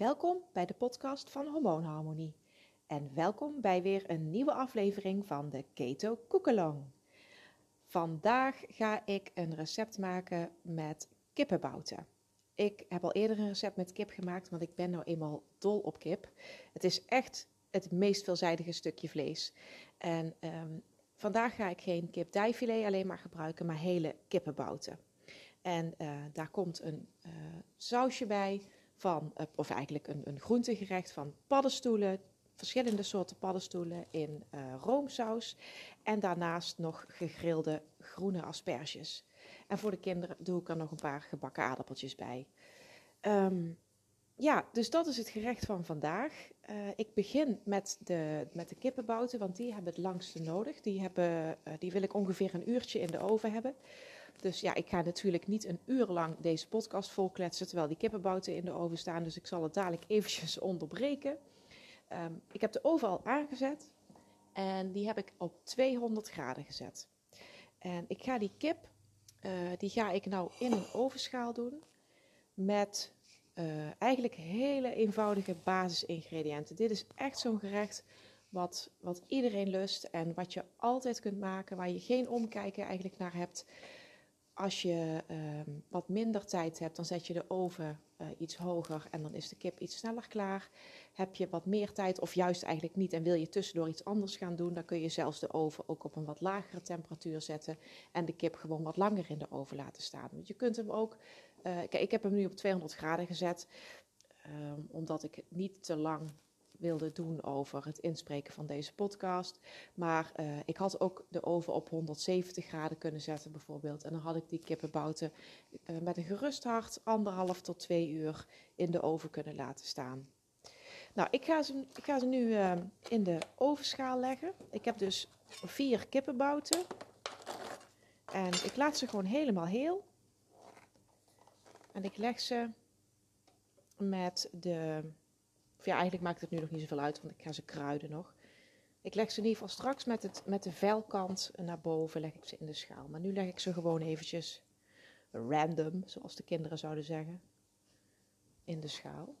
Welkom bij de podcast van Hormoonharmonie. En welkom bij weer een nieuwe aflevering van de Keto Koekelong. Vandaag ga ik een recept maken met kippenbouten. Ik heb al eerder een recept met kip gemaakt, want ik ben nou eenmaal dol op kip. Het is echt het meest veelzijdige stukje vlees. En ehm, vandaag ga ik geen kip dijfilet alleen maar gebruiken, maar hele kippenbouten. En uh, daar komt een uh, sausje bij van, uh, of eigenlijk een, een groentegerecht van paddenstoelen, verschillende soorten paddenstoelen in roomsaus. En daarnaast nog gegrilde groene asperges. En voor de kinderen doe ik er nog een paar gebakken aardappeltjes bij. Um, ja, dus dat is het gerecht van vandaag. Uh, ik begin met de, met de kippenbouten, want die hebben het langste nodig. Die, hebben, die wil ik ongeveer een uurtje in de oven hebben. Dus ja, ik ga natuurlijk niet een uur lang deze podcast volkletsen terwijl die kippenbouten in de oven staan. Dus ik zal het dadelijk eventjes onderbreken. Um, ik heb de oven al aangezet en die heb ik op 200 graden gezet. En ik ga die kip, uh, die ga ik nou in een ovenschaal doen met uh, eigenlijk hele eenvoudige basisingrediënten. Dit is echt zo'n gerecht wat, wat iedereen lust en wat je altijd kunt maken, waar je geen omkijken eigenlijk naar hebt. Als je uh, wat minder tijd hebt, dan zet je de oven uh, iets hoger en dan is de kip iets sneller klaar. Heb je wat meer tijd of juist eigenlijk niet en wil je tussendoor iets anders gaan doen, dan kun je zelfs de oven ook op een wat lagere temperatuur zetten en de kip gewoon wat langer in de oven laten staan. Want je kunt hem ook uh, kijk, ik heb hem nu op 200 graden gezet, um, omdat ik niet te lang wilde doen over het inspreken van deze podcast. Maar uh, ik had ook de oven op 170 graden kunnen zetten bijvoorbeeld. En dan had ik die kippenbouten uh, met een gerust hart anderhalf tot twee uur in de oven kunnen laten staan. Nou, ik ga ze, ik ga ze nu uh, in de ovenschaal leggen. Ik heb dus vier kippenbouten. En ik laat ze gewoon helemaal heel. En ik leg ze met de. Ja, eigenlijk maakt het nu nog niet zoveel uit, want ik ga ze kruiden nog. Ik leg ze in ieder geval straks met, het, met de velkant naar boven, leg ik ze in de schaal. Maar nu leg ik ze gewoon eventjes random, zoals de kinderen zouden zeggen, in de schaal.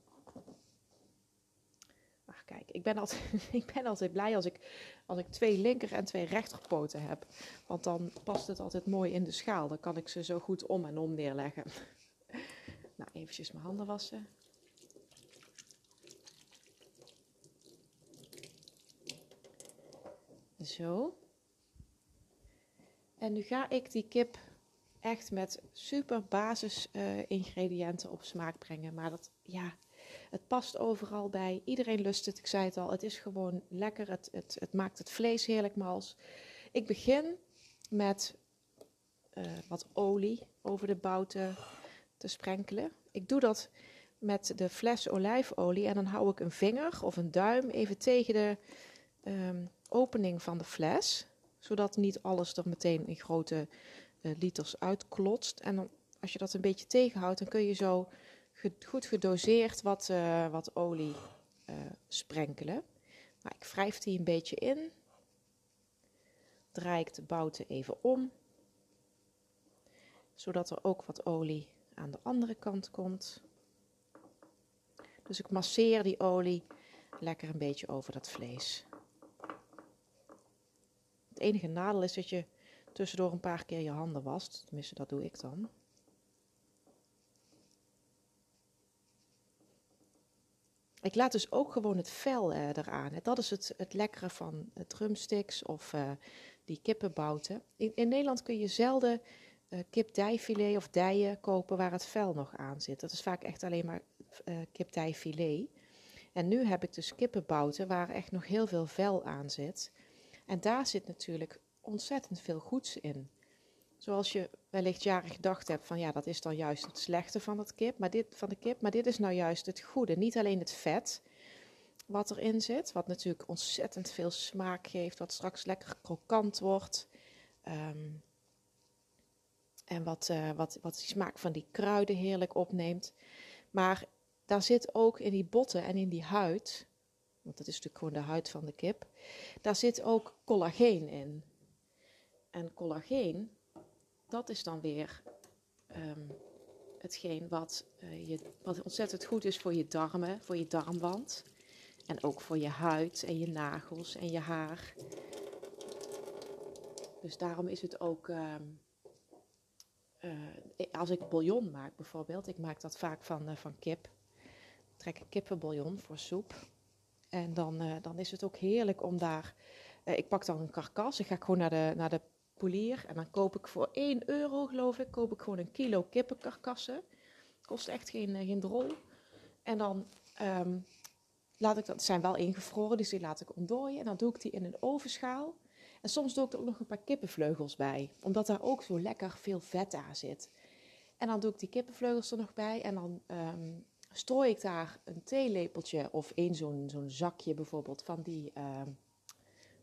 Ach kijk, ik ben altijd, ik ben altijd blij als ik, als ik twee linker en twee rechterpoten heb. Want dan past het altijd mooi in de schaal. Dan kan ik ze zo goed om en om neerleggen. Nou, eventjes mijn handen wassen. Zo. En nu ga ik die kip echt met super basis uh, ingrediënten op smaak brengen. Maar dat, ja, het past overal bij. Iedereen lust het, ik zei het al. Het is gewoon lekker. Het, het, het maakt het vlees heerlijk mals. Ik begin met uh, wat olie over de bouten te sprenkelen. Ik doe dat met de fles olijfolie en dan hou ik een vinger of een duim even tegen de um, opening van de fles, zodat niet alles er meteen in grote uh, liters uitklotst. En dan, als je dat een beetje tegenhoudt, dan kun je zo goed gedoseerd wat, uh, wat olie uh, sprenkelen. Nou, ik wrijf die een beetje in. Draai ik de bouten even om, zodat er ook wat olie aan de andere kant komt. Dus ik masseer die olie lekker een beetje over dat vlees. Het enige nadeel is dat je tussendoor een paar keer je handen wast. Tenminste, dat doe ik dan. Ik laat dus ook gewoon het vel uh, eraan. Dat is het, het lekkere van drumsticks of uh, die kippenbouten. In, in Nederland kun je zelden uh, kipdijfilet of dijen kopen waar het vel nog aan zit. Dat is vaak echt alleen maar uh, kipdijfilet. En nu heb ik dus kippenbouten waar echt nog heel veel vel aan zit. En daar zit natuurlijk ontzettend veel goeds in. Zoals je wellicht jaren gedacht hebt van ja, dat is dan juist het slechte van, het kip, maar dit, van de kip. Maar dit is nou juist het goede. Niet alleen het vet wat erin zit, wat natuurlijk ontzettend veel smaak geeft, wat straks lekker krokant wordt. Um, en wat, uh, wat, wat die smaak van die kruiden heerlijk opneemt. Maar daar zit ook in die botten en in die huid, want dat is natuurlijk gewoon de huid van de kip, daar zit ook collageen in. En collageen, dat is dan weer um, hetgeen wat, uh, je, wat ontzettend goed is voor je darmen, voor je darmwand. En ook voor je huid en je nagels en je haar. Dus daarom is het ook, uh, als ik bouillon maak bijvoorbeeld, ik maak dat vaak van, van kip. Trek ik kippenbouillon voor soep. En dan, dan is het ook heerlijk om daar, ik pak dan een karkas, ik ga gewoon naar de, naar de polier. En dan koop ik voor 1 euro, geloof ik, koop ik gewoon een kilo kippenkarkassen. Kost echt geen, geen drol. En dan um, laat ik dat, zijn wel ingevroren, dus die laat ik ontdooien. En dan doe ik die in een ovenschaal. En soms doe ik er ook nog een paar kippenvleugels bij, omdat daar ook zo lekker veel vet aan zit. En dan doe ik die kippenvleugels er nog bij en dan um, strooi ik daar een theelepeltje of één zo'n zo'n zakje bijvoorbeeld van die, um,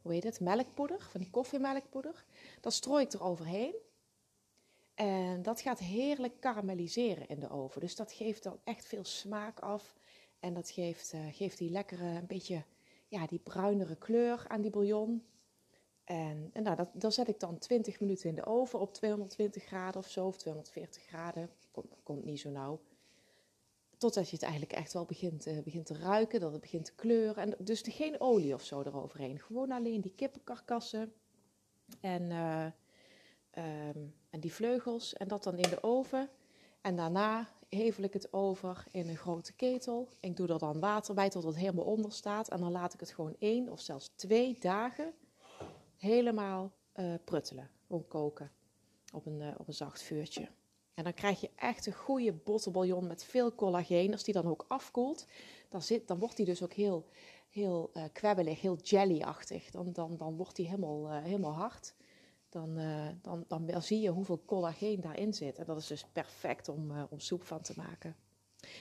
hoe heet het, melkpoeder, van die koffiemelkpoeder. Dat strooi ik er overheen. En dat gaat heerlijk karamelliseren in de oven. Dus dat geeft dan echt veel smaak af. En dat geeft, uh, geeft die lekkere, een beetje, ja, die bruinere kleur aan die bouillon. En, en nou, dat, dat zet ik dan 20 minuten in de oven op 220 graden of zo, of 240 graden. Komt, komt niet zo nauw. Totdat je het eigenlijk echt wel begint, uh, begint te ruiken, dat het begint te kleuren. En dus geen olie of zo eroverheen. Gewoon alleen die kippenkarkassen en, uh, um, en die vleugels. En dat dan in de oven. En daarna hevel ik het over in een grote ketel. Ik doe er dan water bij tot het helemaal onder staat. En dan laat ik het gewoon één of zelfs twee dagen helemaal uh, pruttelen. Gewoon koken op een, op een zacht vuurtje. En dan krijg je echt een goede bottenbouillon met veel collageen. Als die dan ook afkoelt, dan, zit, dan wordt die dus ook heel, heel uh, kwebbelig, heel jellyachtig. Dan, dan, dan wordt die helemaal, helemaal hard dan, uh, dan, dan zie je hoeveel collageen daarin zit. En dat is dus perfect om, om soep van te maken.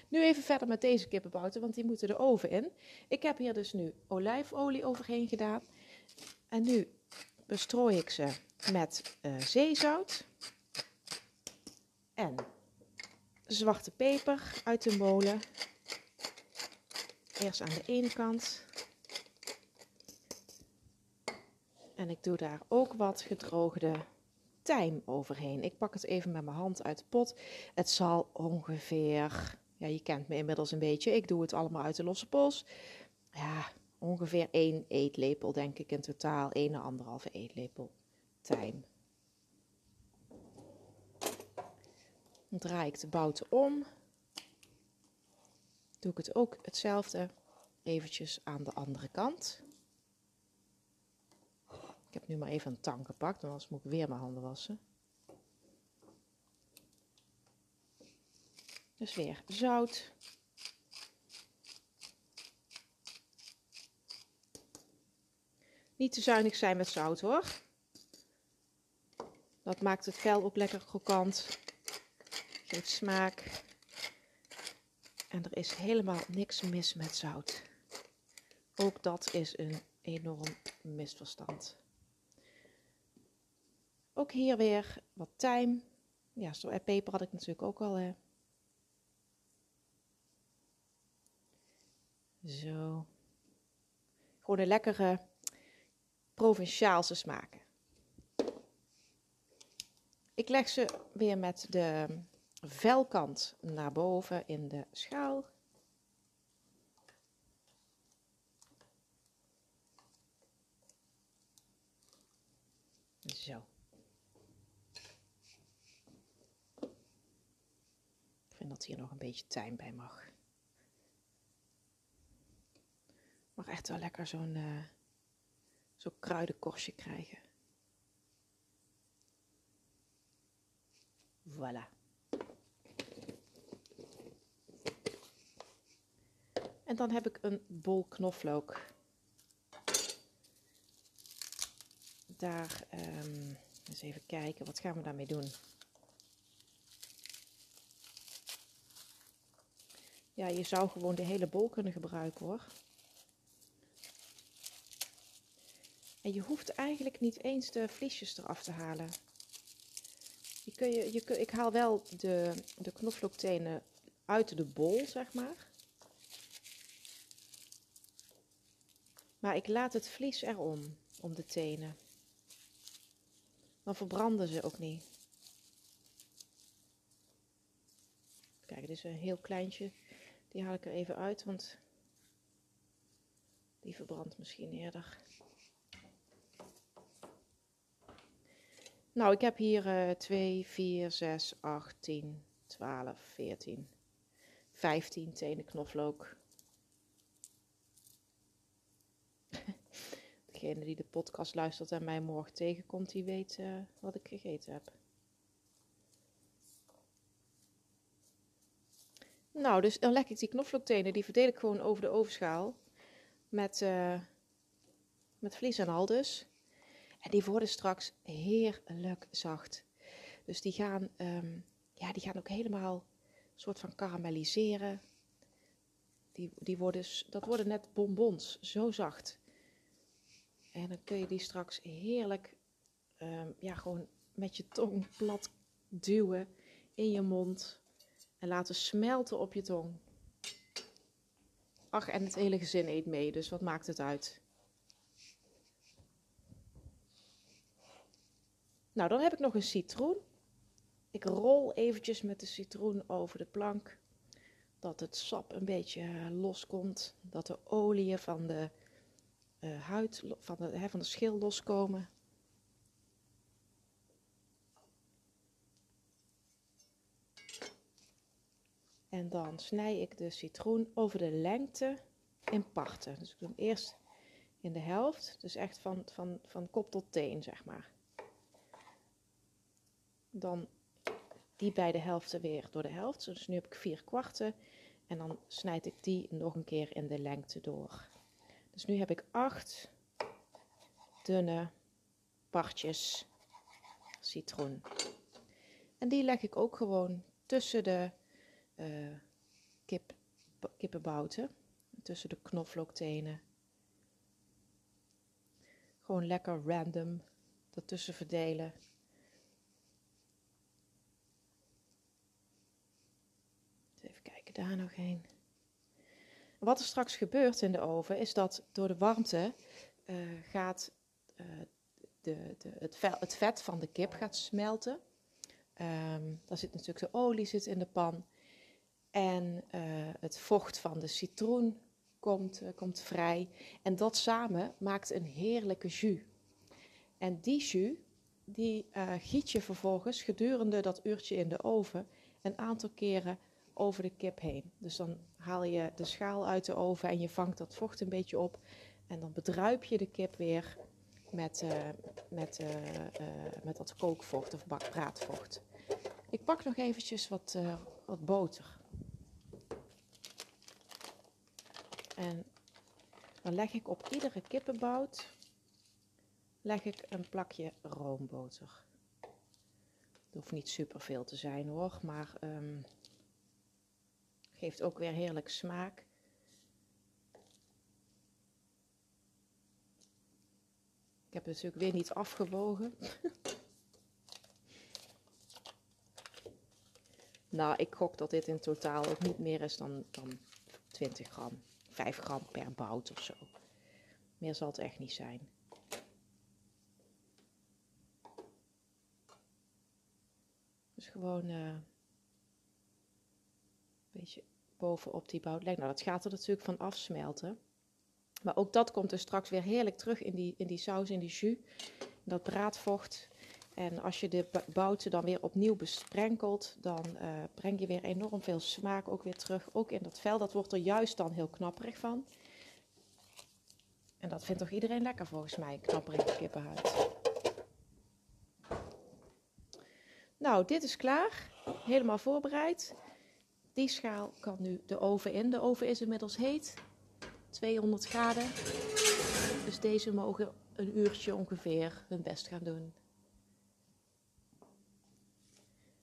Nu even verder met deze kippenbouten, want die moeten de oven in. Ik heb hier dus nu olijfolie overheen gedaan. En nu bestrooi ik ze met zeezout. En zwarte peper uit de molen. Eerst aan de ene kant En ik doe daar ook wat gedroogde tijm overheen. Ik pak het even met mijn hand uit de pot. Het zal ongeveer, ja, je kent me inmiddels een beetje. Ik doe het allemaal uit de losse pols. Ja, ongeveer één eetlepel denk ik in totaal. 1 à anderhalve eetlepel tijm. Draai ik de bouten om. Doe ik het ook hetzelfde eventjes aan de andere kant. Ik heb nu maar even een tang gepakt, want anders moet ik weer mijn handen wassen. Dus weer zout. Niet te zuinig zijn met zout hoor. Dat maakt het vel ook lekker krokant. Geeft smaak. En er is helemaal niks mis met zout. Ook dat is een enorm misverstand. Ook hier weer wat tijm. Ja, zo en peper had ik natuurlijk ook al. Hè. Zo. Gewoon een lekkere provinciaalse smaken. Ik leg ze weer met de velkant naar boven in de schaal. Zo. dat hier nog een beetje tijm bij mag. Mag echt wel lekker zo'n uh, zo kruidenkorstje krijgen. Voilà. En dan heb ik een bol knoflook. Daar, um, eens even kijken, wat gaan we daarmee doen? Ja, je zou gewoon de hele bol kunnen gebruiken hoor. En je hoeft eigenlijk niet eens de vliesjes eraf te halen. Je kun je, je kun, ik haal wel de, de knoflooktenen uit de bol, zeg maar. Maar ik laat het vlies erom, om de tenen. Dan verbranden ze ook niet. krijgen. Dit is een heel kleintje. Die haal ik er even uit, want die verbrandt misschien eerder. Nou, ik heb hier uh, 2, 4, 6, 8, 10, 12, 14, 15 tenen knoflook. Degene die de podcast luistert en mij morgen tegenkomt, die weet uh, wat ik gegeten heb. Nou, dus dan leg ik die knoflooktenen, die verdeel ik gewoon over de ovenschaal met, uh, met vlies en al dus. En die worden straks heerlijk zacht. Dus die gaan, um, ja, die gaan ook helemaal soort van karamelliseren. Die, die worden, dat worden net bonbons, zo zacht. En dan kun je die straks heerlijk, um, ja, gewoon met je tong plat duwen in je mond. En laten smelten op je tong. Ach, en het hele gezin eet mee, dus wat maakt het uit? Nou, dan heb ik nog een citroen. Ik rol eventjes met de citroen over de plank. Dat het sap een beetje eh, loskomt. Dat de oliën van de uh, huid, van de, van de schil loskomen. En dan snij ik de citroen over de lengte in parten. Dus ik doe hem eerst in de helft. Dus echt van, van, van kop tot teen, zeg maar. Dan die beide helften weer door de helft. Dus nu heb ik vier kwarten. En dan snijd ik die nog een keer in de lengte door. Dus nu heb ik acht dunne partjes citroen. En die leg ik ook gewoon tussen de uh, kip, kippenbouten, tussen de knoflooktenen. Gewoon lekker random ertussen verdelen. Even kijken, daar nog heen. Wat er straks gebeurt in de oven is dat door de warmte uh, gaat uh, de, de, het, vet, het, vet, van de kip gaat smelten. Um, daar zit natuurlijk de olie zit in de pan. En uh, het vocht van de citroen komt, komt vrij. En dat samen maakt een heerlijke jus. En die jus, die giet je vervolgens gedurende dat uurtje in de oven een aantal keren over de kip heen. Dus dan haal je de schaal uit de oven en je vangt dat vocht een beetje op. En dan bedruip je de kip weer met, uh, met, uh, uh, met dat kookvocht of braadvocht. Ik pak nog eventjes wat, wat boter. En dan leg ik op iedere kippenbout leg ik een plakje roomboter. Het hoeft niet super veel te zijn hoor, maar um, geeft ook weer heerlijk smaak. Ik heb natuurlijk weer niet afgewogen. nou, ik gok dat dit in totaal ook niet meer is dan, dan 20 gram. 5 gram per bout of zo. Meer zal het echt niet zijn. Dus gewoon een beetje bovenop die leggen. Nou, dat gaat er natuurlijk van afsmelten. Maar ook dat komt er straks weer heerlijk terug in die, in die saus, in die jus. Dat braadvocht. En als je de bouten dan weer opnieuw besprenkelt, dan uh, breng je weer enorm veel smaak ook weer terug. Ook in dat vel, dat wordt er juist dan heel knapperig van. En dat vindt toch iedereen lekker volgens mij, knapperige kippenhuid. Nou, dit is klaar. Helemaal voorbereid. Die schaal kan nu de oven in. De oven is inmiddels heet. 200 graden. Dus deze mogen een uurtje ongeveer hun best gaan doen.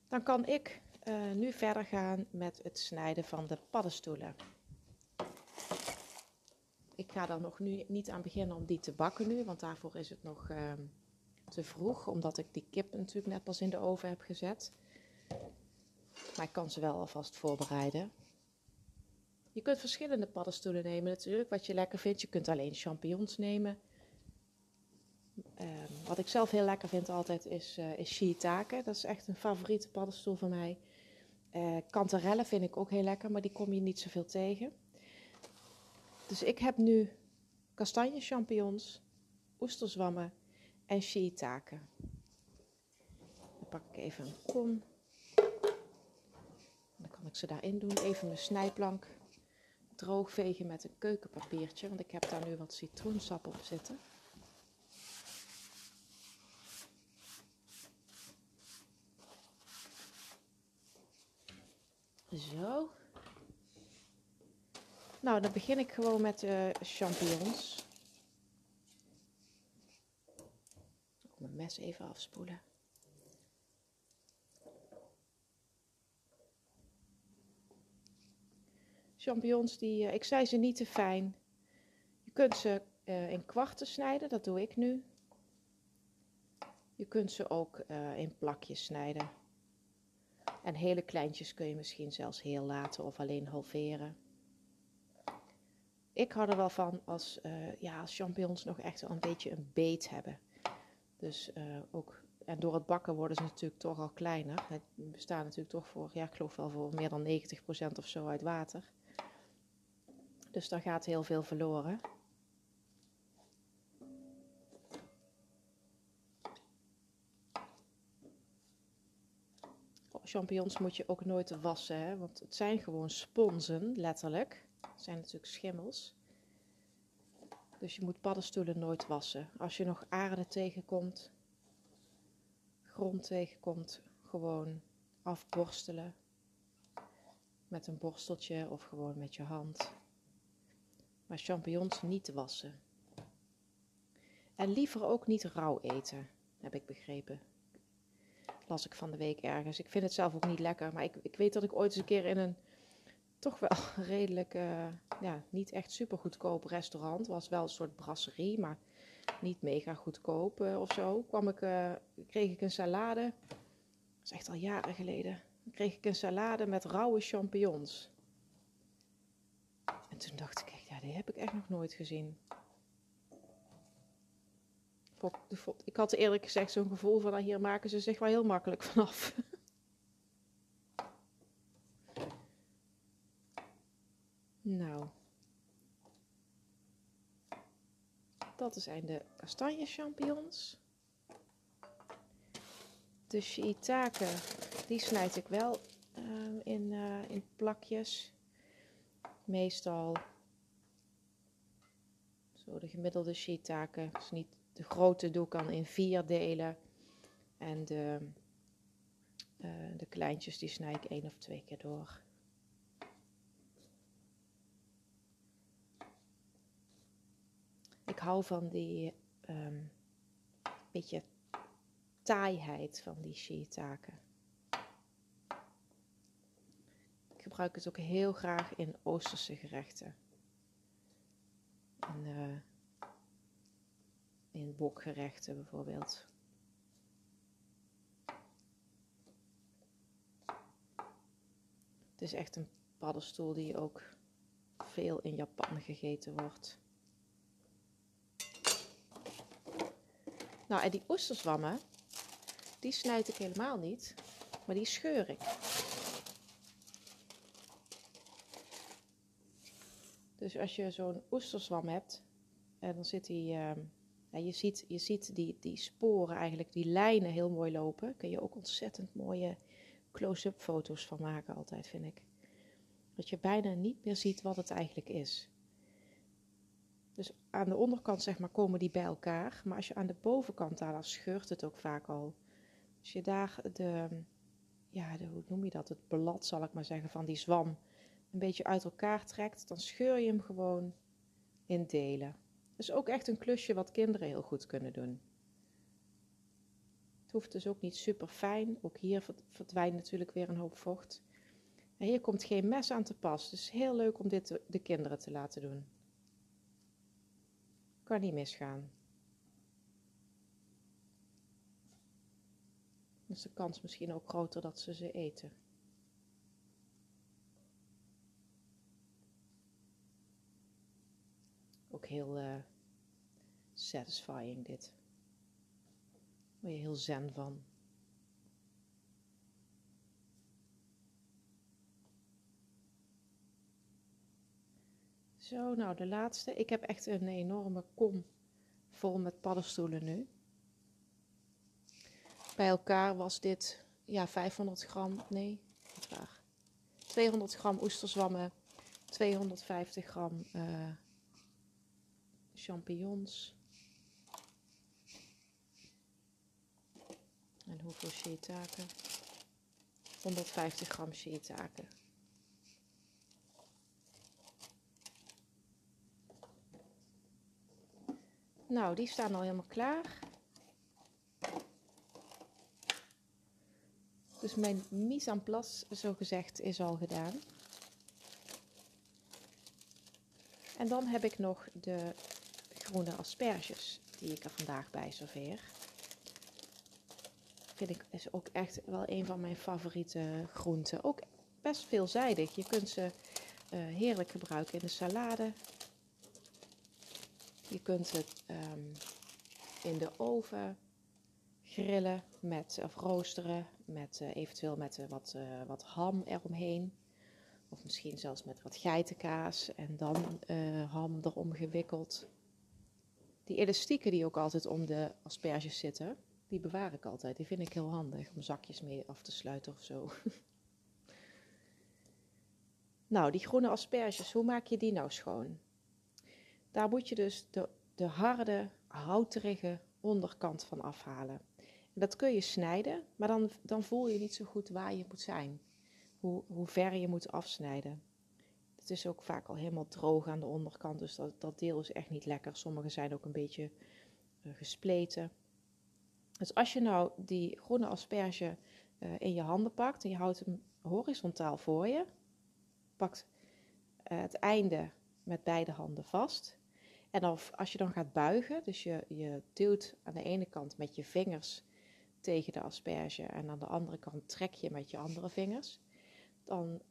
Dan kan ik uh, nu verder gaan met het snijden van de paddenstoelen. Ik ga er nog nu niet aan beginnen om die te bakken nu, want daarvoor is het nog uh, te vroeg, omdat ik die kip natuurlijk net pas in de oven heb gezet. Maar ik kan ze wel alvast voorbereiden. Je kunt verschillende paddenstoelen nemen natuurlijk, wat je lekker vindt. Je kunt alleen champignons nemen. Um, wat ik zelf heel lekker vind altijd is, uh, is shiitake. Dat is echt een favoriete paddenstoel van mij. Uh, vind ik ook heel lekker, maar die kom je niet zoveel tegen. Dus ik heb nu kastanje champignons, oesterzwammen en shiitake. Dan pak ik even een kom. Kan ik ze daarin doen. Even mijn snijplank droog vegen met een keukenpapiertje, want ik heb daar nu wat citroensap op zitten. Zo. Nou, dan begin ik gewoon met de champignons. Ik mijn mes even afspoelen. Champignons, die, uh, ik snij ze niet te fijn. Je kunt ze uh, in kwarten snijden, dat doe ik nu. Je kunt ze ook uh, in plakjes snijden. En hele kleintjes kun je misschien zelfs heel laten of alleen halveren. Ik hou er wel van als, uh, ja, champignons nog echt een beetje een beet hebben. Dus ook, en door het bakken worden ze natuurlijk toch al kleiner. Het bestaat natuurlijk toch voor, ja, ik geloof wel voor meer dan 90% of zo uit water. Dus daar gaat heel veel verloren. champignons moet je ook nooit wassen, hè? want het zijn gewoon sponsen, letterlijk. Het zijn natuurlijk schimmels. Dus je moet paddenstoelen nooit wassen. Als je nog aarde tegenkomt, grond tegenkomt, gewoon afborstelen. Met een borsteltje of gewoon met je hand. Champignons niet te wassen. En liever ook niet rauw eten, heb ik begrepen las ik van de week ergens. Ik vind het zelf ook niet lekker, maar ik, ik weet dat ik ooit eens een keer in een toch wel redelijk, uh, ja, niet echt super goedkoop restaurant, was wel een soort brasserie, maar niet mega goedkoop uh, of zo, kwam ik, uh, kreeg ik een salade, dat is echt al jaren geleden, kreeg ik een salade met rauwe champignons. En toen dacht ik, die heb ik echt nog nooit gezien ik had eerlijk gezegd zo'n gevoel van, nou, hier maken ze zich wel heel makkelijk vanaf. nou. Dat zijn de kastanje champignons. De shiitake, die snijd ik wel uh, in, uh, in plakjes. Meestal zo de gemiddelde shiitake is niet de grote doe ik dan in vier delen. En de, uh, de kleintjes die snij ik één of twee keer door. Ik hou van die um, beetje taaiheid van die shiitake. Ik gebruik het ook heel graag in Oosterse gerechten. In bokgerechten bijvoorbeeld. Het is echt een paddenstoel die ook veel in Japan gegeten wordt. Nou, en die oesterzwammen, die snijd ik helemaal niet, maar die scheur ik. Dus als je zo'n oesterzwam hebt, en dan zit die, uh, ja, je ziet, je ziet die, die sporen eigenlijk, die lijnen heel mooi lopen. Kun je ook ontzettend mooie close-up foto's van maken altijd, vind ik. Dat je bijna niet meer ziet wat het eigenlijk is. Dus aan de onderkant zeg maar komen die bij elkaar. Maar als je aan de bovenkant daar, dan scheurt het ook vaak al. Als je daar de, ja, de, hoe noem je dat, het blad zal ik maar zeggen, van die zwam een beetje uit elkaar trekt, dan scheur je hem gewoon in delen is ook echt een klusje wat kinderen heel goed kunnen doen. Het hoeft dus ook niet super fijn. Ook hier verdwijnt natuurlijk weer een hoop vocht. En hier komt geen mes aan te pas. Dus heel leuk om dit de kinderen te laten doen. Kan niet misgaan. Dus de kans misschien ook groter dat ze ze eten. heel eh, satisfying dit. Daar je heel zen van. Zo, nou de laatste. Ik heb echt een enorme kom vol met paddenstoelen nu. Bij elkaar was dit ja, 500 gram, nee, niet 200 gram oesterzwammen, 250 gram eh, champignons. En hoeveel shiitake? 150 gram shiitake. Nou, die staan al helemaal klaar. Dus mijn mise en place, zo gezegd, is al gedaan. En dan heb ik nog de groene asperges die ik er vandaag bij serveer. Vind ik is ook echt wel een van mijn favoriete groenten. Ook best veelzijdig. Je kunt ze uh, heerlijk gebruiken in de salade. Je kunt het um, in de oven grillen met, of roosteren, met, uh, eventueel met uh, wat, wat ham eromheen. Of misschien zelfs met wat geitenkaas en dan ham erom gewikkeld. Die elastieken die ook altijd om de asperges zitten, die bewaar ik altijd. Die vind ik heel handig om zakjes mee af te sluiten of zo. nou, die groene asperges, hoe maak je die nou schoon? Daar moet je dus de, de harde, houterige onderkant van afhalen. En dat kun je snijden, maar dan, dan voel je niet zo goed waar je moet zijn. Hoe, hoe ver je moet afsnijden. Het is ook vaak al helemaal droog aan de onderkant, dus dat, dat deel is echt niet lekker. Sommige zijn ook een beetje uh, gespleten. Dus als je nou die groene asperge uh, in je handen pakt en je houdt hem horizontaal voor je, pakt uh, het einde met beide handen vast. En als je dan gaat buigen, dus je, je duwt aan de ene kant met je vingers tegen de asperge en aan de andere kant trek je met je andere vingers, dan,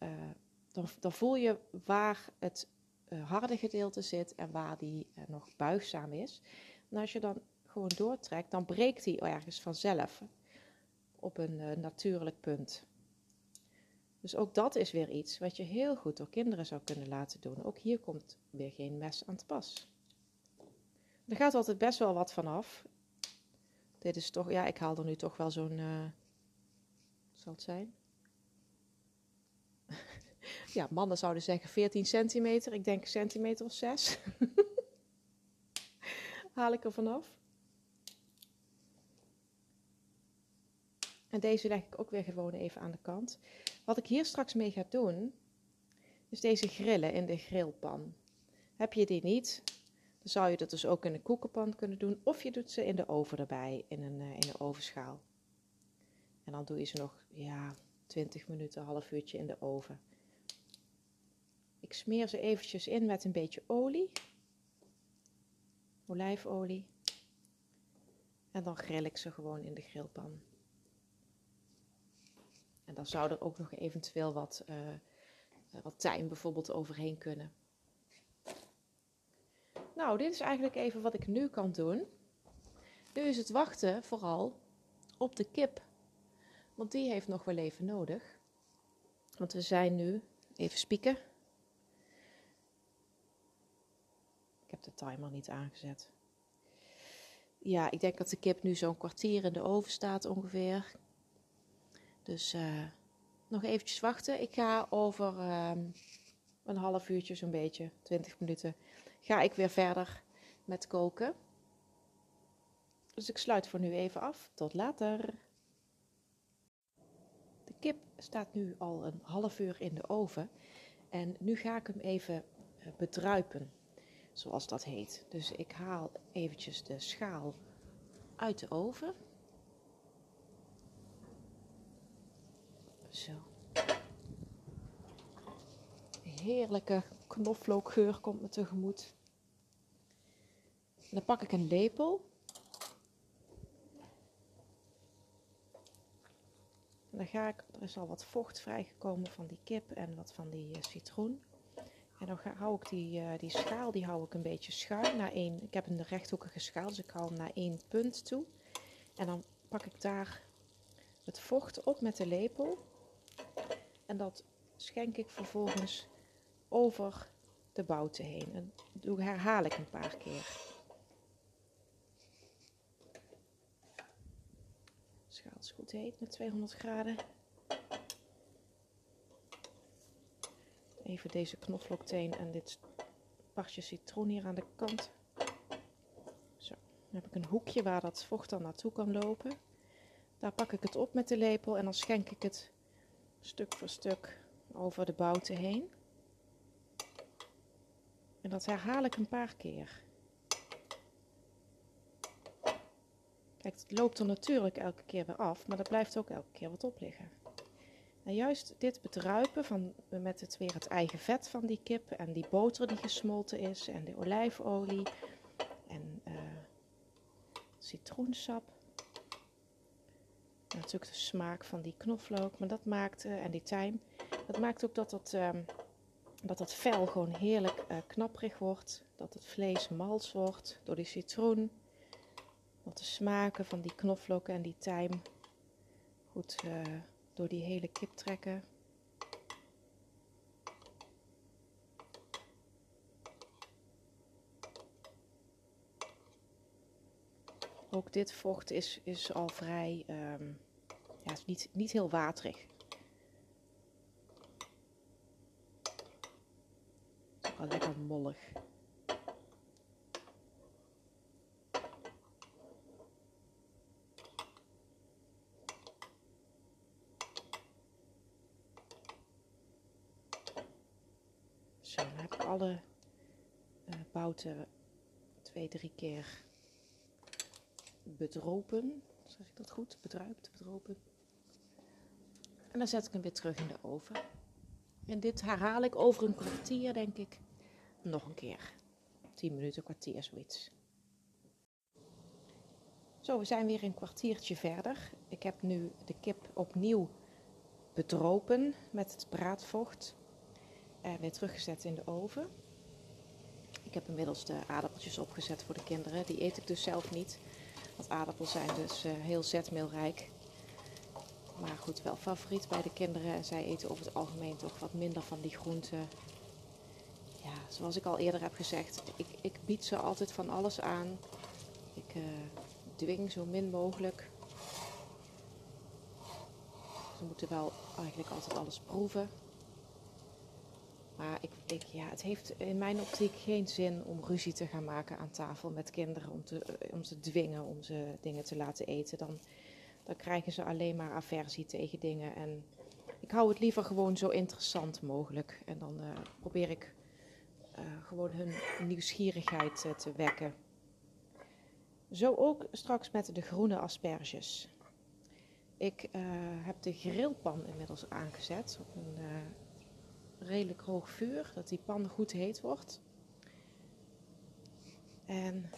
dan, dan, voel je waar het uh, harde gedeelte zit en waar die uh, nog buigzaam is. En als je dan gewoon doortrekt, dan breekt die ergens vanzelf op een natuurlijk punt. Dus ook dat is weer iets wat je heel goed door kinderen zou kunnen laten doen. Ook hier komt weer geen mes aan te pas. Er gaat altijd best wel wat vanaf. Dit is toch, ja, ik haal er nu toch wel zo'n, zal het zijn? Ja, mannen zouden zeggen 14 centimeter. Ik denk centimeter of 6. haal ik er vanaf. En deze leg ik ook weer gewoon even aan de kant. Wat ik hier straks mee ga doen, is deze grillen in de grillpan. Heb je die niet, dan zou je dat dus ook in een koekenpan kunnen doen. Of je doet ze in de oven erbij, in een, uh, in een ovenschaal. En dan doe je ze nog, ja, 20 minuten, half uurtje in de oven. Ik smeer ze eventjes in met een beetje olie. Olijfolie. En dan grill ik ze gewoon in de grillpan. En dan zou er ook nog eventueel wat, uh, wat tijm bijvoorbeeld overheen kunnen. Nou, dit is eigenlijk even wat ik nu kan doen. Nu is het wachten vooral op de kip. Want die heeft nog wel even nodig. Want we zijn nu, even spieken. De timer niet aangezet. Ja, ik denk dat de kip nu zo'n kwartier in de oven staat ongeveer. Dus uh, nog eventjes wachten. Ik ga over uh, een half uurtje zo'n beetje, 20 minuten, ga ik weer verder met koken. Dus ik sluit voor nu even af. Tot later. De kip staat nu al een half uur in de oven. En nu ga ik hem even eh, bedruipen, zoals dat heet. Dus ik haal eventjes de schaal uit de oven. Zo. Heerlijke knoflookgeur komt me tegemoet. dan pak ik een lepel. Dan ga ik, er is al wat vocht vrijgekomen van die kip en wat van die uh, citroen. En dan hou ik die, uh, die schaal, die hou ik een beetje schuin naar één. Ik heb een rechthoekige schaal, dus ik hou hem naar één punt toe. En dan pak ik daar het vocht op met de lepel. En dat schenk ik vervolgens over de bouten heen. En dat herhaal ik een paar keer. Schaal is goed heet met 200 graden. Even deze knoflookteen en dit partje citroen hier aan de kant. Zo, dan heb ik een hoekje waar dat vocht dan naartoe kan lopen. Daar pak ik het op met de lepel en dan schenk ik het stuk voor stuk over de bouten heen. En dat herhaal ik een paar keer. Kijk, het loopt er natuurlijk elke keer weer af, maar er blijft ook elke keer wat op liggen. En juist dit bedruipen van, met het weer het eigen vet van die kip en die boter die gesmolten is en de olijfolie en uh, citroensap. En natuurlijk de smaak van die knoflook, maar dat maakt, uh, en die tijm, dat maakt ook dat het, um, dat vel gewoon heerlijk uh, knapperig wordt. Dat het vlees mals wordt door die citroen. Dat de smaken van die knoflook en die tijm goed door die hele kip trekken. Ook dit vocht is, is al vrij, um, ja, is niet, niet heel waterig. Al lekker mollig. Zo, dan heb ik alle bouten twee, drie keer bedropen. Zeg ik dat goed? Bedruipt, bedropen. En dan zet ik hem weer terug in de oven. En dit herhaal ik over een kwartier, denk ik, nog een keer. 10 minuten, kwartier, zoiets. Zo, we zijn weer een kwartiertje verder. Ik heb nu de kip opnieuw bedropen met het braadvocht en weer teruggezet in de oven. Ik heb inmiddels de aardappeltjes opgezet voor de kinderen. Die eet ik dus zelf niet. Want aardappels zijn dus uh, heel zetmeelrijk. Maar goed, wel favoriet bij de kinderen. En zij eten over het algemeen toch wat minder van die groenten. Ja, zoals ik al eerder heb gezegd, ik, ik bied ze altijd van alles aan. Ik uh, dwing zo min mogelijk. Ze moeten wel eigenlijk altijd alles proeven. Maar ik, ik, ja, het heeft in mijn optiek geen zin om ruzie te gaan maken aan tafel met kinderen. Om te, eh, om te dwingen om ze dingen te laten eten. Dan, dan krijgen ze alleen maar aversie tegen dingen. En ik hou het liever gewoon zo interessant mogelijk. En dan uh, probeer ik uh, gewoon hun nieuwsgierigheid te wekken. Zo ook straks met de groene asperges. Ik heb de grillpan inmiddels aangezet redelijk hoog vuur, dat die pan goed heet wordt. En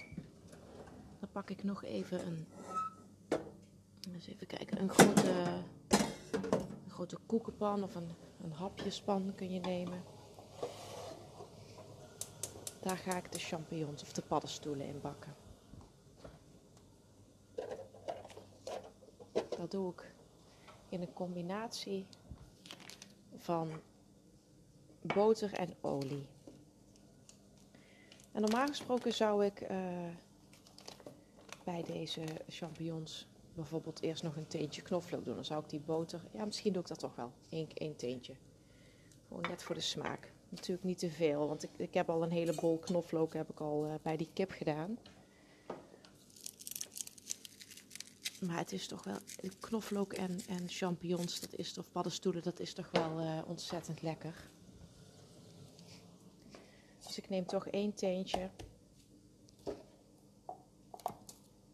dan pak ik nog even een, eens even kijken, een grote, grote koekenpan of een, een hapjespan kun je nemen. Daar ga ik de champignons of de paddenstoelen in bakken. Dat doe ik in een combinatie van boter en olie. En normaal gesproken zou ik uh, bij deze champignons bijvoorbeeld eerst nog een teentje knoflook doen. Dan zou ik die boter, ja misschien doe ik dat toch wel, één, één teentje. Gewoon net voor de smaak. Natuurlijk niet te veel, want ik, ik heb al een hele bol knoflook heb ik al uh, bij die kip gedaan. Maar het is toch wel, knoflook en, en champignons, dat is toch, paddenstoelen, dat is toch wel uh, ontzettend lekker. Dus ik neem toch één teentje.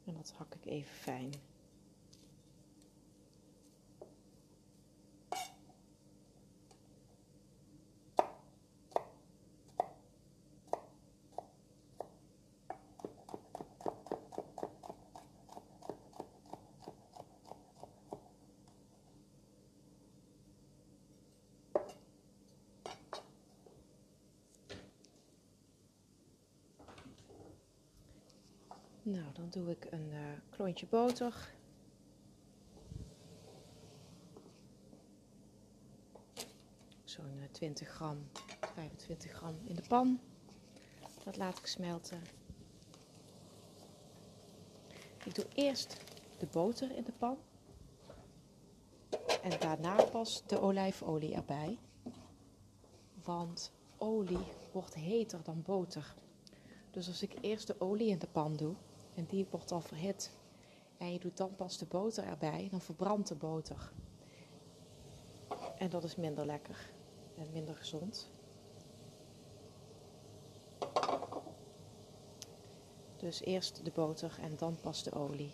En dat hak ik even fijn. Nou, doe ik een uh, klontje boter. Zo'n uh, 20 gram, 25 gram in de pan. Dat laat ik smelten. Ik doe eerst de boter in de pan. En daarna pas de olijfolie erbij. Want olie wordt heter dan boter. Dus als ik eerst de olie in de pan doe en die wordt al verhit en je doet dan pas de boter erbij, dan verbrandt de boter. En dat is minder lekker en minder gezond. Dus eerst de boter en dan pas de olie.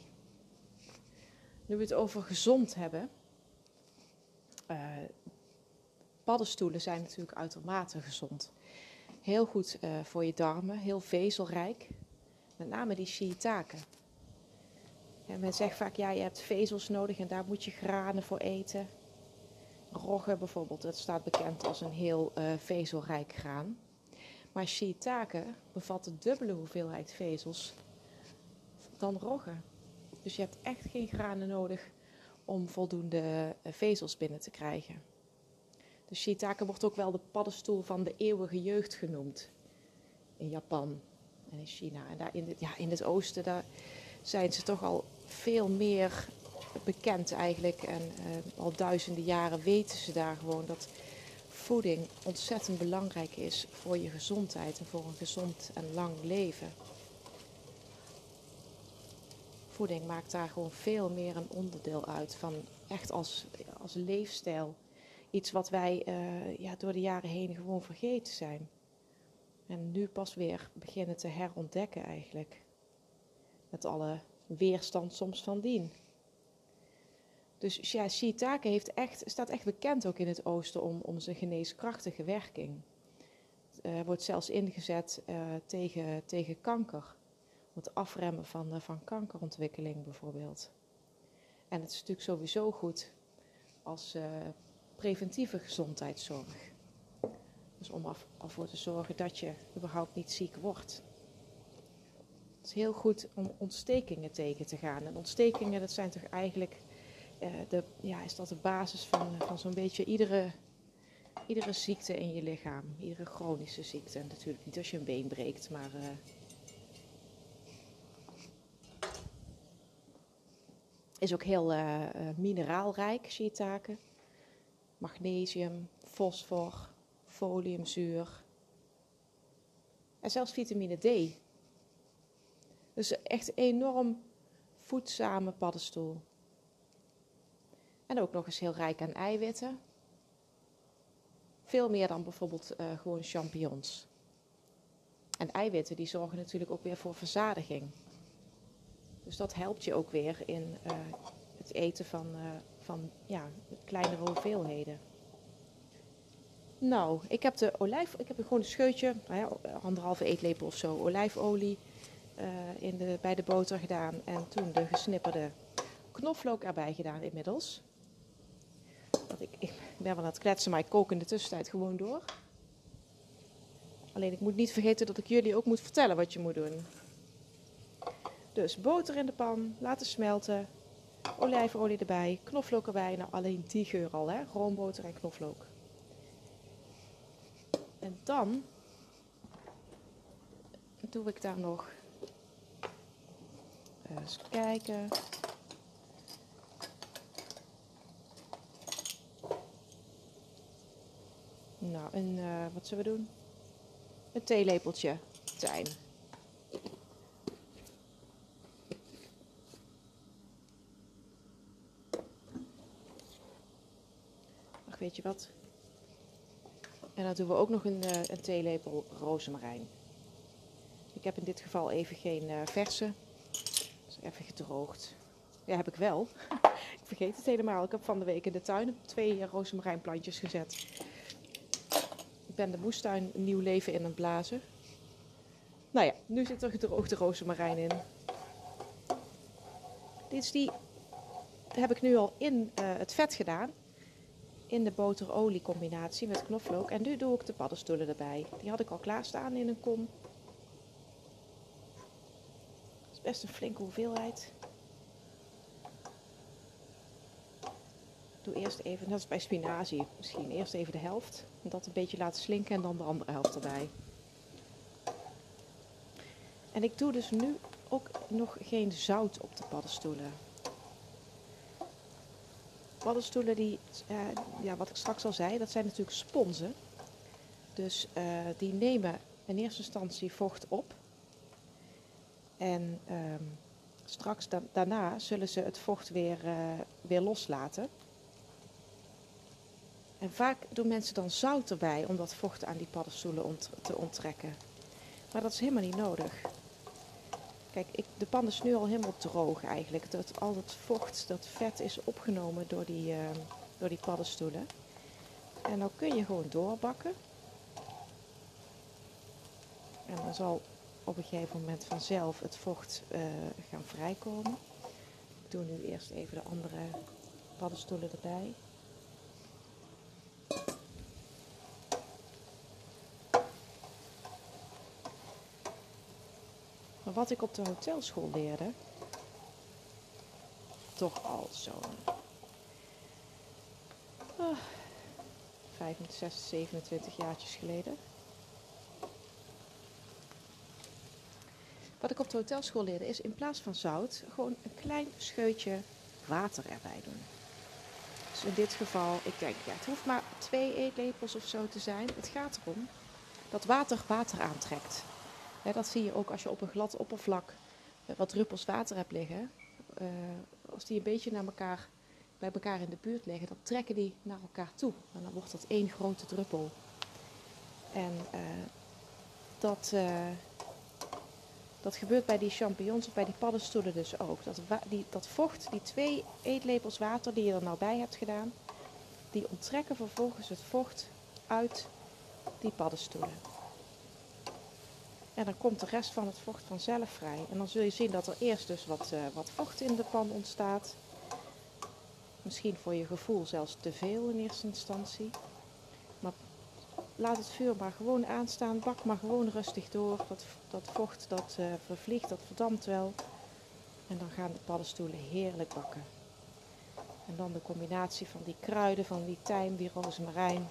Nu we het over gezond hebben. Uh, paddenstoelen zijn natuurlijk uitermate gezond. Heel goed uh, voor je darmen, heel vezelrijk. Met name die shiitake. En men zegt vaak, ja, je hebt vezels nodig en daar moet je granen voor eten. Rogge bijvoorbeeld, dat staat bekend als een heel uh, vezelrijk graan. Maar shiitake bevat een dubbele hoeveelheid vezels dan rogge. Dus je hebt echt geen granen nodig om voldoende eh, vezels binnen te krijgen. De shiitake wordt ook wel de paddenstoel van de eeuwige jeugd genoemd. In Japan en in China. En daar in het, ja, in het oosten daar zijn ze toch al veel meer bekend eigenlijk. En uh, al duizenden jaren weten ze daar gewoon dat voeding ontzettend belangrijk is voor je gezondheid en voor een gezond en lang leven. Voeding maakt daar gewoon veel meer een onderdeel uit van echt als, als leefstijl. Iets wat wij uh, ja, door de jaren heen gewoon vergeten zijn. En nu pas weer beginnen te herontdekken eigenlijk. Met alle weerstand soms van dien. Dus ja, shiitake heeft echt, staat echt bekend ook in het oosten om, om zijn geneeskrachtige werking. Uh, wordt zelfs ingezet uh, tegen, tegen kanker. Het afremmen van, uh, van kankerontwikkeling bijvoorbeeld. En het is natuurlijk sowieso goed als preventieve gezondheidszorg. Dus om ervoor te zorgen dat je überhaupt niet ziek wordt. Het is heel goed om ontstekingen tegen te gaan. En ontstekingen, dat zijn toch eigenlijk uh, de, ja, is dat de basis van, van zo'n beetje iedere, iedere ziekte in je lichaam. Iedere chronische ziekte. Natuurlijk niet als je een been breekt, maar. Uh, is ook heel uh, mineraalrijk, shiitake. Magnesium, fosfor, foliumzuur. En zelfs vitamine D. Dus echt enorm voedzame paddenstoel. En ook nog eens heel rijk aan eiwitten. Veel meer dan bijvoorbeeld uh, gewoon champignons. En eiwitten die zorgen natuurlijk ook weer voor verzadiging. Dus dat helpt je ook weer in uh, het eten van, uh, van ja, kleinere hoeveelheden. Nou, ik heb de olijf, ik heb gewoon een scheutje, nou anderhalve eetlepel of zo olijfolie in de, bij de boter gedaan. En toen de gesnipperde knoflook erbij gedaan inmiddels. Want ik, ik ben wel aan het kletsen, maar ik kook in de tussentijd gewoon door. Alleen ik moet niet vergeten dat ik jullie ook moet vertellen wat je moet doen. Dus boter in de pan, laten smelten. Olijfolie erbij, knoflook erbij. Nou, alleen die geur al, hè? Roomboter en knoflook. En dan doe ik daar nog. Eens kijken. Nou, een, uh, wat zullen we doen? Een theelepeltje tijm. Weet je wat? En dan doen we ook nog een, uh, een theelepel rozemarijn. Ik heb in dit geval even geen uh, verse. Dus even gedroogd. Ja, heb ik wel. ik vergeet het helemaal. Ik heb van de week in de tuin twee rozemarijnplantjes gezet ben de moestuin nieuw leven in het blazen. Nou ja, nu zit er gedroogde rozemarijn in. Dit is die, heb ik nu al in het vet gedaan. In de boter-olie combinatie met knoflook. En nu doe ik de paddenstoelen erbij. Die had ik al klaarstaan in een kom. Dat is best een flinke hoeveelheid. doe eerst even, net als bij spinazie, misschien eerst even de helft. Dat een beetje laten slinken en dan de andere helft erbij. En ik doe dus nu ook nog geen zout op de paddenstoelen. Paddenstoelen die, uh, ja, wat ik straks al zei, dat zijn natuurlijk sponsen. Dus uh, die nemen in eerste instantie vocht op. En um, straks da daarna zullen ze het vocht weer, uh, weer loslaten. En vaak doen mensen dan zout erbij om dat vocht aan die paddenstoelen te onttrekken. Maar dat is helemaal niet nodig. Kijk, ik, de pan is nu al helemaal droog eigenlijk. Dat, al dat vocht, dat vet is opgenomen door die, uh, door die paddenstoelen. En dan kun je gewoon doorbakken. En dan zal op een gegeven moment vanzelf het vocht uh, gaan vrijkomen. Ik doe nu eerst even de andere paddenstoelen erbij. Wat ik op de hotelschool leerde, toch al zo'n oh, 25, 27 jaartjes geleden. Wat ik op de hotelschool leerde is in plaats van zout gewoon een klein scheutje water erbij doen. Dus in dit geval, ik denk, ja, het hoeft maar twee eetlepels of zo te zijn. Het gaat erom dat water water aantrekt. Dat zie je ook als je op een glad oppervlak wat druppels water hebt liggen. Uh, als die een beetje naar elkaar, bij elkaar in de buurt liggen, dan trekken die naar elkaar toe. En dan wordt dat één grote druppel. En uh, dat, dat gebeurt bij die champignons of bij die paddenstoelen dus ook. Dat, die, dat vocht, die twee eetlepels water die je er nou bij hebt gedaan, die onttrekken vervolgens het vocht uit die paddenstoelen. En dan komt de rest van het vocht vanzelf vrij. En dan zul je zien dat er eerst dus wat, uh, wat vocht in de pan ontstaat. Misschien voor je gevoel zelfs te veel in eerste instantie. Maar laat het vuur maar gewoon aanstaan. Bak maar gewoon rustig door. Dat, dat vocht dat uh, vervliegt, dat verdampt wel. En dan gaan de paddenstoelen heerlijk bakken. En dan de combinatie van die kruiden, van die tijm, die rozemarijn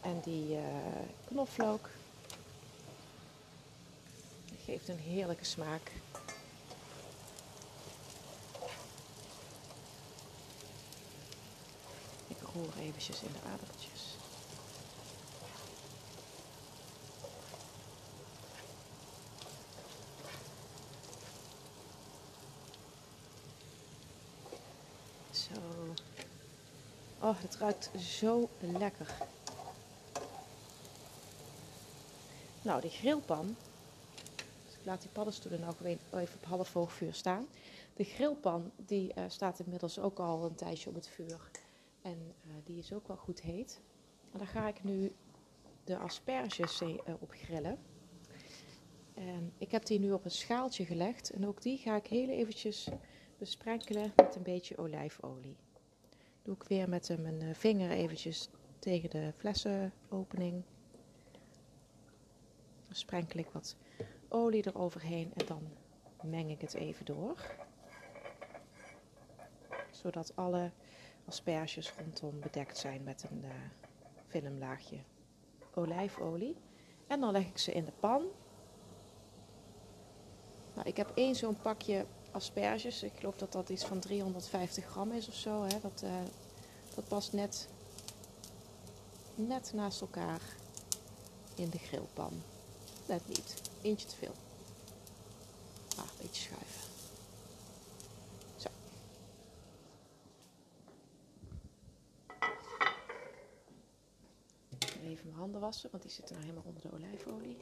en die uh, knoflook. Geeft een heerlijke smaak. Ik roer eventjes in de aardappeltjes. Zo. Oh, het ruikt zo lekker. Nou, die grillpan. Laat die paddenstoelen nou even op half hoog vuur staan. De grillpan die uh, staat inmiddels ook al een tijdje op het vuur. En uh, die is ook wel goed heet. En daar ga ik nu de asperges uh, op grillen. En ik heb die nu op een schaaltje gelegd. En ook die ga ik heel eventjes besprenkelen met een beetje olijfolie. Doe ik weer met mijn vinger eventjes tegen de flessenopening. Dan sprenkel ik wat olie eroverheen en dan meng ik het even door. Zodat alle asperges rondom bedekt zijn met een uh, filmlaagje olijfolie. En dan leg ik ze in de pan. Nou, ik heb één zo'n pakje asperges. Ik geloof dat dat iets van 350 gram is of zo. Hè. Dat, uh, dat past net, net naast elkaar in de grillpan. Net niet. Eentje te veel. Ah, een beetje schuiven. Zo. Even mijn handen wassen, want die zitten nou helemaal onder de olijfolie.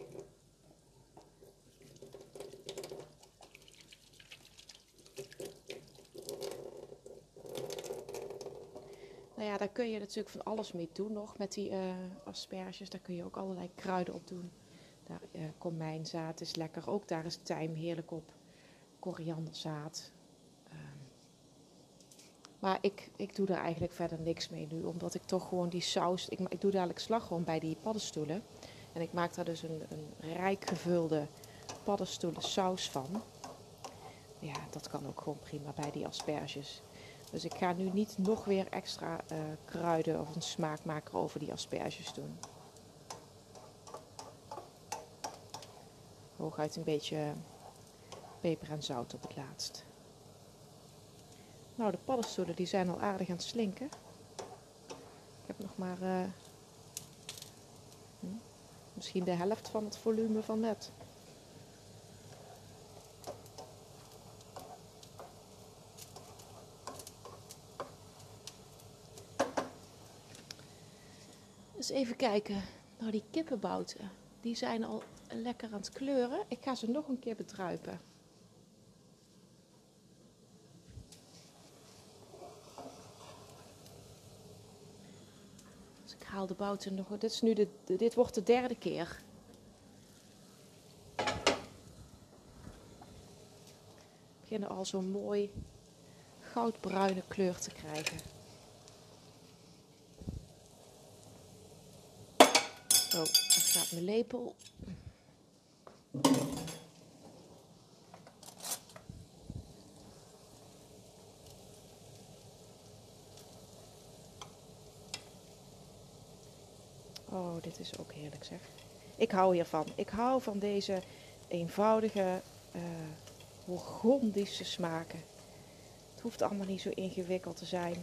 Nou ja, daar kun je natuurlijk van alles mee doen nog met die uh, asperges. Daar kun je ook allerlei kruiden op doen. Daar, uh, komijnzaad is lekker. Ook daar is tijm heerlijk op. Korianderzaad. Um, maar ik, ik doe er eigenlijk verder niks mee nu. Omdat ik toch gewoon die saus... Ik, ik doe dadelijk slagroom bij die paddenstoelen. En ik maak daar dus een, een rijk gevulde paddenstoelen saus van. Ja, dat kan ook gewoon prima bij die asperges. Dus ik ga nu niet nog weer extra uh, kruiden of een smaakmaker over die asperges doen. Hooguit een beetje peper en zout op het laatst. Nou, de paddenstoelen die zijn al aardig aan het slinken. Ik heb nog maar uh, hm, misschien de helft van het volume van net. Dus even kijken. Nou, die kippenbouten, die zijn al lekker aan het kleuren. Ik ga ze nog een keer bedruipen. Dus ik haal de bouten nog. Dit, is nu de, dit wordt de derde keer. beginnen al zo'n mooi goudbruine kleur te krijgen. Zo, dan gaat mijn lepel. Oh, dit is ook heerlijk zeg. Ik hou hiervan. Ik hou van deze eenvoudige, uh, smaken. Het hoeft allemaal niet zo ingewikkeld te zijn.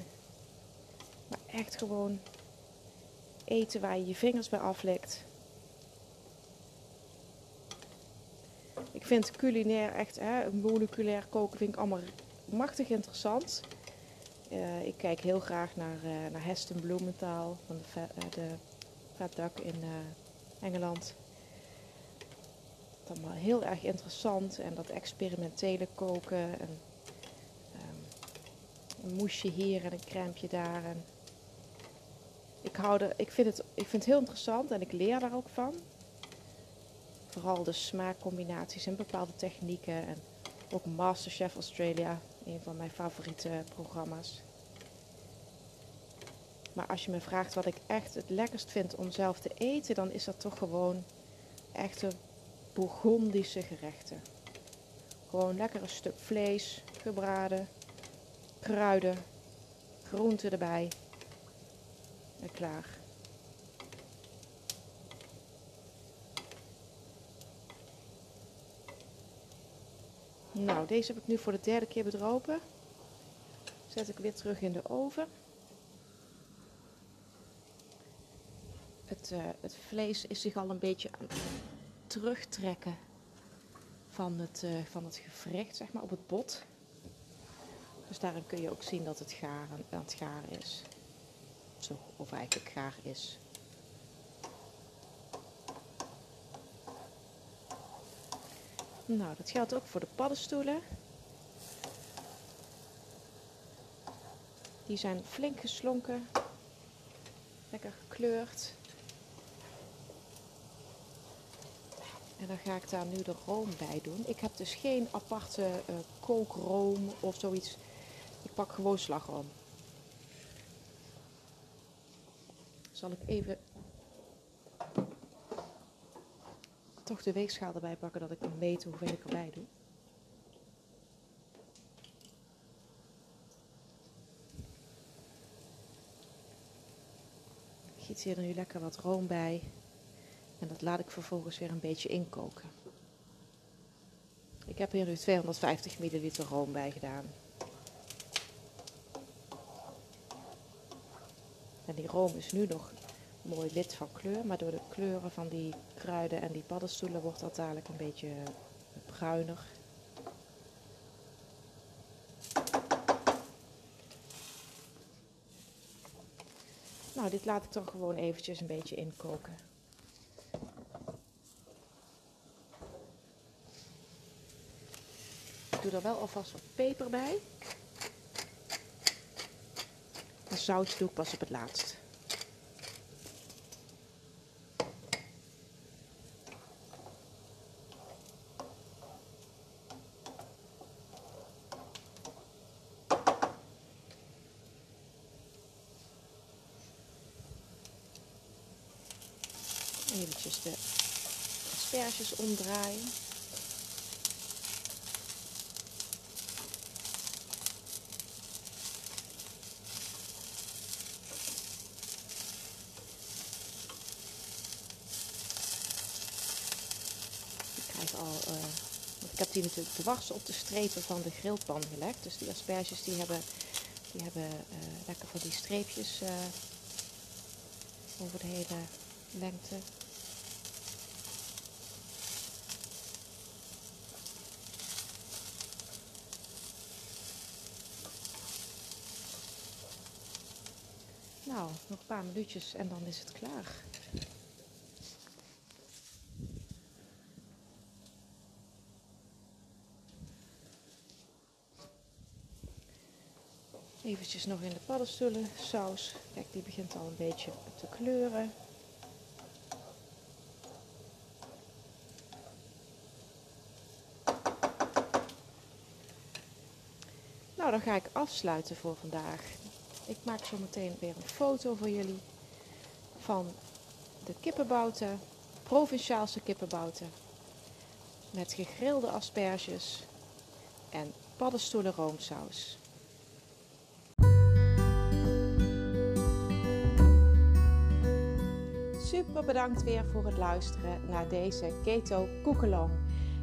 Maar echt gewoon eten waar je je vingers bij aflekt. Ik vind culinair echt, hè, moleculair koken vind ik allemaal machtig interessant. Uh, ik kijk heel graag naar, uh, naar Heston Blumenthal van de, de Duck in Engeland. Dat is allemaal heel erg interessant en dat experimentele koken en um, een moesje hier en een crèmeje daar. En ik, hou er, ik, vind het, ik vind het heel interessant en ik leer daar ook van. Vooral de smaakcombinaties en bepaalde technieken. En ook Masterchef Australia, een van mijn favoriete programma's. Maar als je me vraagt wat ik echt het lekkerst vind om zelf te eten, dan is dat toch gewoon echte Bourgondische gerechten. Gewoon lekker een stuk vlees, gebraden, kruiden, groenten erbij en klaar. Nou, deze heb ik nu voor de derde keer bedropen. Zet ik weer terug in de oven. Het, uh, het vlees is zich al een beetje aan het terugtrekken van het, uh, van het gewricht, zeg maar, op het bot. Dus daarin kun je ook zien dat het gaar aan het is. Zo, of eigenlijk gaar is. Nou, dat geldt ook voor de paddenstoelen. Die zijn flink geslonken, lekker gekleurd. En dan ga ik daar nu de room bij doen. Ik heb dus geen aparte uh, kookroom of zoiets. Ik pak gewoon slagroom. Zal ik even toch de weegschaal erbij pakken dat ik kan weten hoeveel ik erbij doe. Giet hier nu lekker wat room bij. En dat laat ik vervolgens weer een beetje inkoken. Ik heb hier nu 250 milliliter room bij gedaan. En die room is nu nog mooi wit van kleur, maar door de kleuren van die kruiden en die paddenstoelen wordt dat dadelijk een beetje bruiner. Nou, dit laat ik dan gewoon eventjes een beetje inkoken. Ik doe er wel alvast wat peper bij. En zout doe ik pas op het laatst. Eventjes de asperges omdraaien. al, uh, ik heb die natuurlijk dwars op de strepen van de grillpan gelegd. Dus die asperges die hebben, die hebben uh, lekker voor die streepjes uh, over de hele lengte. Nou, nog een paar minuutjes en dan is het klaar. Nog in de paddenstoelen saus. Kijk, die begint al een beetje te kleuren. Nou, dan ga ik afsluiten voor vandaag. Ik maak zo meteen weer een foto voor jullie van de kippenbouten, provinciaalse kippenbouten, met gegrilde asperges en paddenstoelen roomsaus. Super bedankt weer voor het luisteren naar deze Keto Koekelong.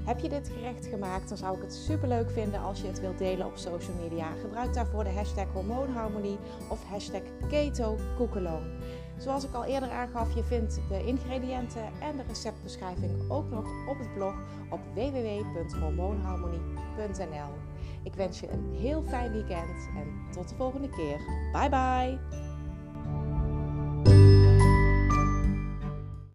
Heb je dit gerecht gemaakt, dan zou ik het super leuk vinden als je het wilt delen op social media. Gebruik daarvoor de hashtag hormoonharmonie of hashtag keto Zoals ik al eerder aangaf, je vindt de ingrediënten en de receptbeschrijving ook nog op het blog op www.hormoonharmonie.nl. Ik wens je een heel fijn weekend en tot de volgende keer. Bye bye!